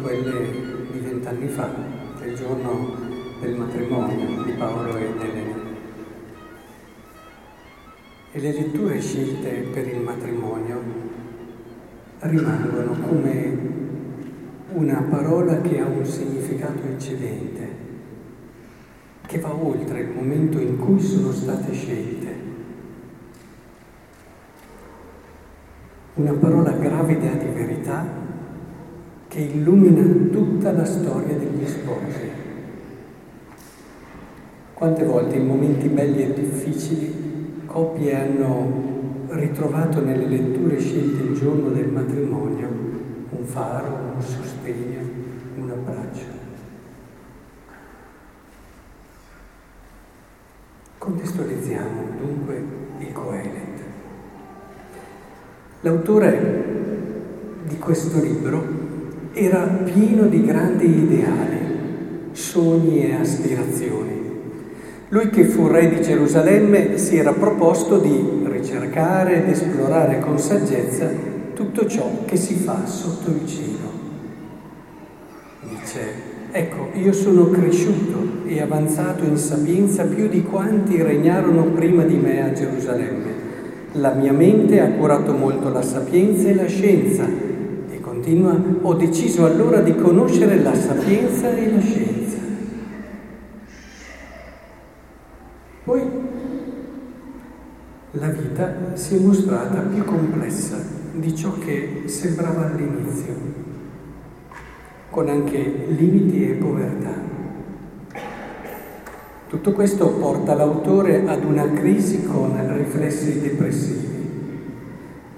quelle di vent'anni fa, il giorno del matrimonio di Paolo e Elena. E le letture scelte per il matrimonio rimangono come una parola che ha un significato eccellente, che va oltre il momento in cui sono state scelte una parola gravida di verità che illumina tutta la storia degli sposi. Quante volte in momenti belli e difficili coppie hanno ritrovato nelle letture scelte il giorno del matrimonio un faro, un sostegno, un abbraccio. Contestualizziamo dunque il Coelet. L'autore di questo libro era pieno di grandi ideali, sogni e aspirazioni. Lui che fu re di Gerusalemme si era proposto di ricercare ed esplorare con saggezza tutto ciò che si fa sotto il cielo. Dice, ecco, io sono cresciuto e avanzato in sapienza più di quanti regnarono prima di me a Gerusalemme la mia mente ha curato molto la sapienza e la scienza continua, ho deciso allora di conoscere la sapienza e la scienza. Poi la vita si è mostrata più complessa di ciò che sembrava all'inizio, con anche limiti e povertà. Tutto questo porta l'autore ad una crisi con riflessi depressivi.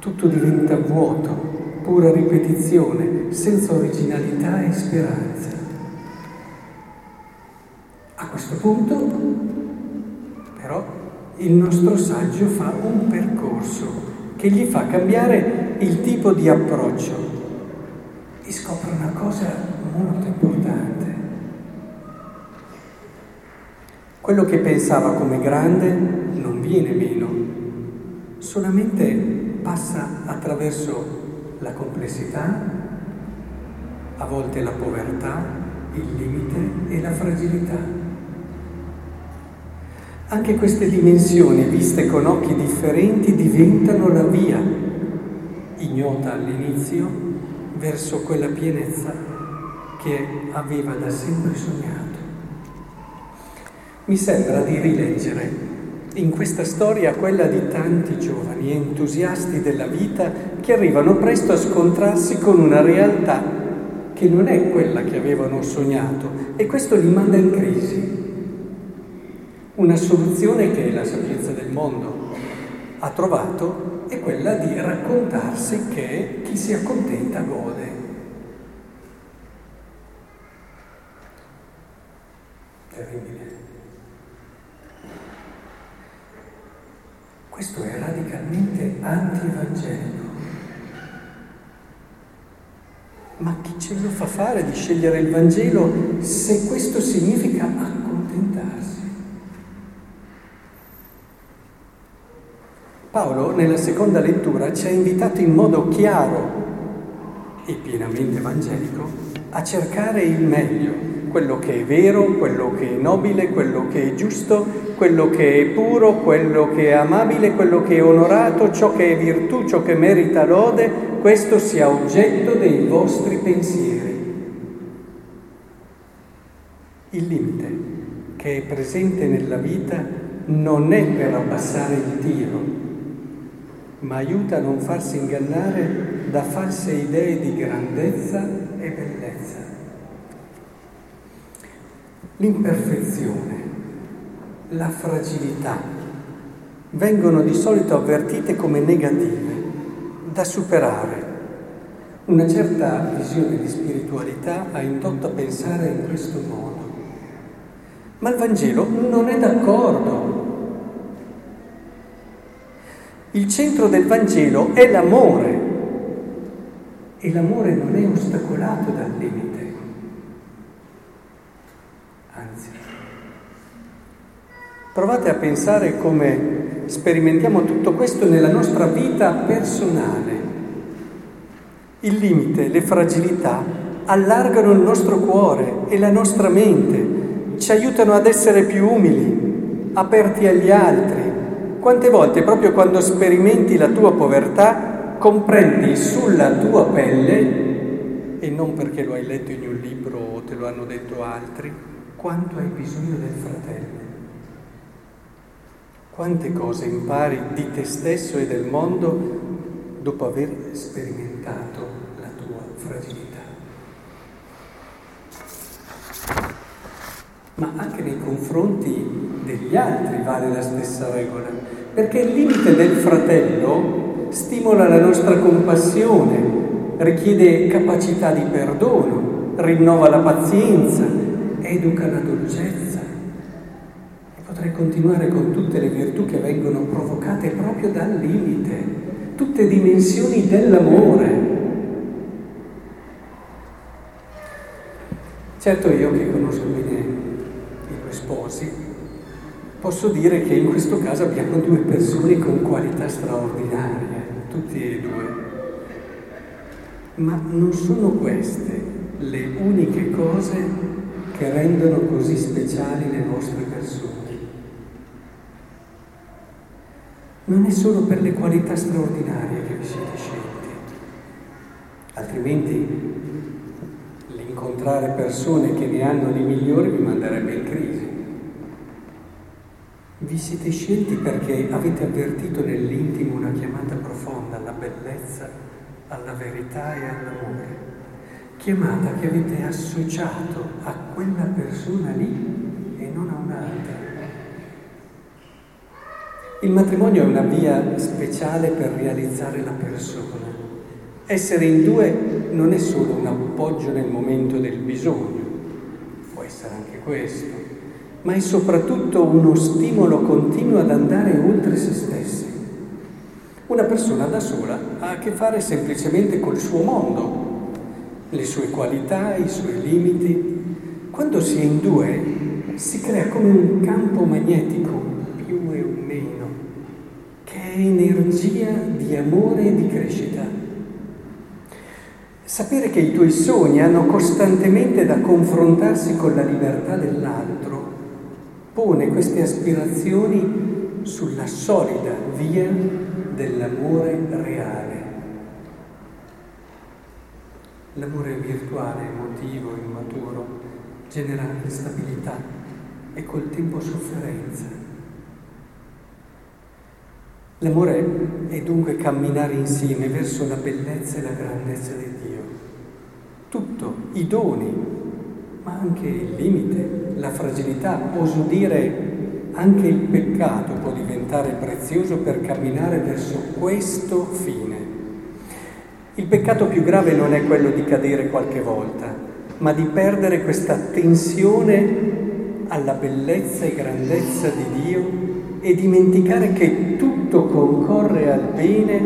Tutto diventa vuoto, pura ripetizione, senza originalità e speranza. A questo punto, però, il nostro saggio fa un percorso che gli fa cambiare il tipo di approccio. E scopre una cosa molto importante. Quello che pensava come grande non viene meno, solamente passa attraverso la complessità, a volte la povertà, il limite e la fragilità. Anche queste dimensioni, viste con occhi differenti, diventano la via, ignota all'inizio, verso quella pienezza che aveva da sempre sognato mi sembra di rileggere in questa storia quella di tanti giovani entusiasti della vita che arrivano presto a scontrarsi con una realtà che non è quella che avevano sognato e questo li manda in crisi. Una soluzione che la sapienza del mondo ha trovato è quella di raccontarsi che chi si accontenta gode. Terribile. Questo è radicalmente anti-evangelico. Ma chi ce lo fa fare di scegliere il Vangelo se questo significa accontentarsi? Paolo nella seconda lettura ci ha invitato in modo chiaro e pienamente evangelico a cercare il meglio, quello che è vero, quello che è nobile, quello che è giusto, quello che è puro, quello che è amabile, quello che è onorato, ciò che è virtù, ciò che merita lode, questo sia oggetto dei vostri pensieri. Il limite che è presente nella vita non è per abbassare il tiro, ma aiuta a non farsi ingannare da false idee di grandezza e bellezza. L'imperfezione, la fragilità vengono di solito avvertite come negative, da superare. Una certa visione di spiritualità ha indotto a pensare in questo modo. Ma il Vangelo non è d'accordo. Il centro del Vangelo è l'amore e l'amore non è ostacolato dal limite. Anzi, provate a pensare come sperimentiamo tutto questo nella nostra vita personale. Il limite, le fragilità allargano il nostro cuore e la nostra mente, ci aiutano ad essere più umili, aperti agli altri. Quante volte, proprio quando sperimenti la tua povertà, comprendi sulla tua pelle, e non perché lo hai letto in un libro o te lo hanno detto altri, quanto hai bisogno del fratello. Quante cose impari di te stesso e del mondo dopo aver sperimentato la tua fragilità. Ma anche nei confronti degli altri vale la stessa regola, perché il limite del fratello stimola la nostra compassione, richiede capacità di perdono, rinnova la pazienza, educa la dolcezza. Potrei continuare con tutte le virtù che vengono provocate proprio dal limite tutte dimensioni dell'amore. Certo io che conosco bene i due sposi, posso dire che in questo caso abbiamo due persone con qualità straordinarie, tutti e due. Ma non sono queste le uniche cose che rendono così speciali le nostre persone. Non è solo per le qualità straordinarie che vi siete scelti, altrimenti l'incontrare persone che ne hanno di migliori vi manderebbe in crisi. Vi siete scelti perché avete avvertito nell'intimo una chiamata profonda alla bellezza, alla verità e all'amore. Chiamata che avete associato a quella persona lì e non a un'altra. Il matrimonio è una via speciale per realizzare la persona. Essere in due non è solo un appoggio nel momento del bisogno, può essere anche questo, ma è soprattutto uno stimolo continuo ad andare oltre se stessi. Una persona da sola ha a che fare semplicemente col suo mondo, le sue qualità, i suoi limiti. Quando si è in due si crea come un campo magnetico, più e un meno che è energia di amore e di crescita. Sapere che i tuoi sogni hanno costantemente da confrontarsi con la libertà dell'altro pone queste aspirazioni sulla solida via dell'amore reale. L'amore virtuale, emotivo, immaturo, genera instabilità e col tempo sofferenza. L'amore è dunque camminare insieme verso la bellezza e la grandezza di Dio. Tutto, i doni, ma anche il limite, la fragilità, oso dire anche il peccato può diventare prezioso per camminare verso questo fine. Il peccato più grave non è quello di cadere qualche volta, ma di perdere questa attenzione alla bellezza e grandezza di Dio e dimenticare che tutto concorre al bene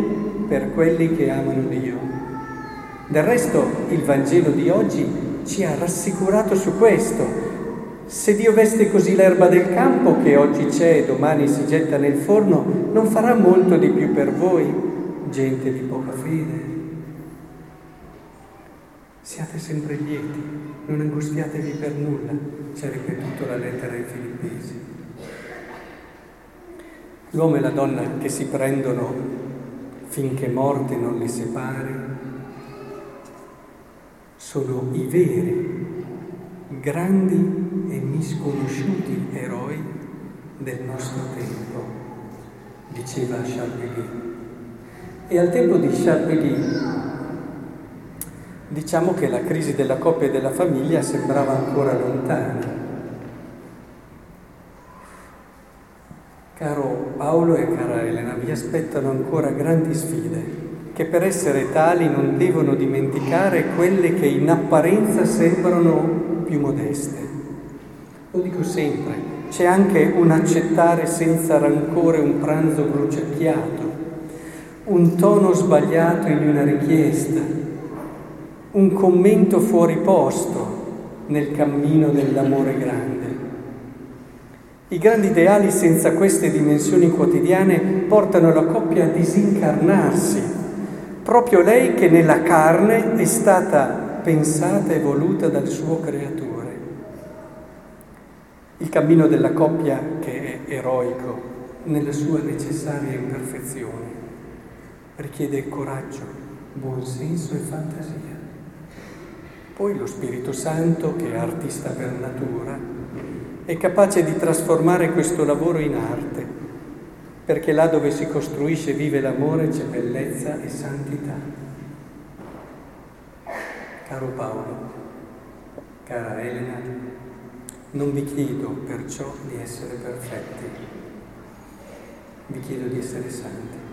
per quelli che amano Dio. Del resto il Vangelo di oggi ci ha rassicurato su questo. Se Dio veste così l'erba del campo che oggi c'è e domani si getta nel forno, non farà molto di più per voi, gente di poca fede. Siate sempre lieti, non angustiatevi per nulla, ci ha ripetuto la lettera ai Filippesi. L'uomo e la donna che si prendono finché morte non li separi sono i veri, grandi e misconosciuti eroi del nostro tempo, diceva Chapelli. E al tempo di Chapelli diciamo che la crisi della coppia e della famiglia sembrava ancora lontana. Caro Paolo e cara Elena, vi aspettano ancora grandi sfide che per essere tali non devono dimenticare quelle che in apparenza sembrano più modeste. Lo dico sempre, c'è anche un accettare senza rancore un pranzo bruciacchiato, un tono sbagliato in una richiesta, un commento fuori posto nel cammino dell'amore grande. I grandi ideali senza queste dimensioni quotidiane portano la coppia a disincarnarsi, proprio lei che nella carne è stata pensata e voluta dal suo creatore. Il cammino della coppia che è eroico nella sua necessaria imperfezione richiede coraggio, buonsenso e fantasia. Poi lo Spirito Santo, che è artista per natura, è capace di trasformare questo lavoro in arte, perché là dove si costruisce e vive l'amore c'è bellezza e santità. Caro Paolo, cara Elena, non vi chiedo perciò di essere perfetti, vi chiedo di essere santi.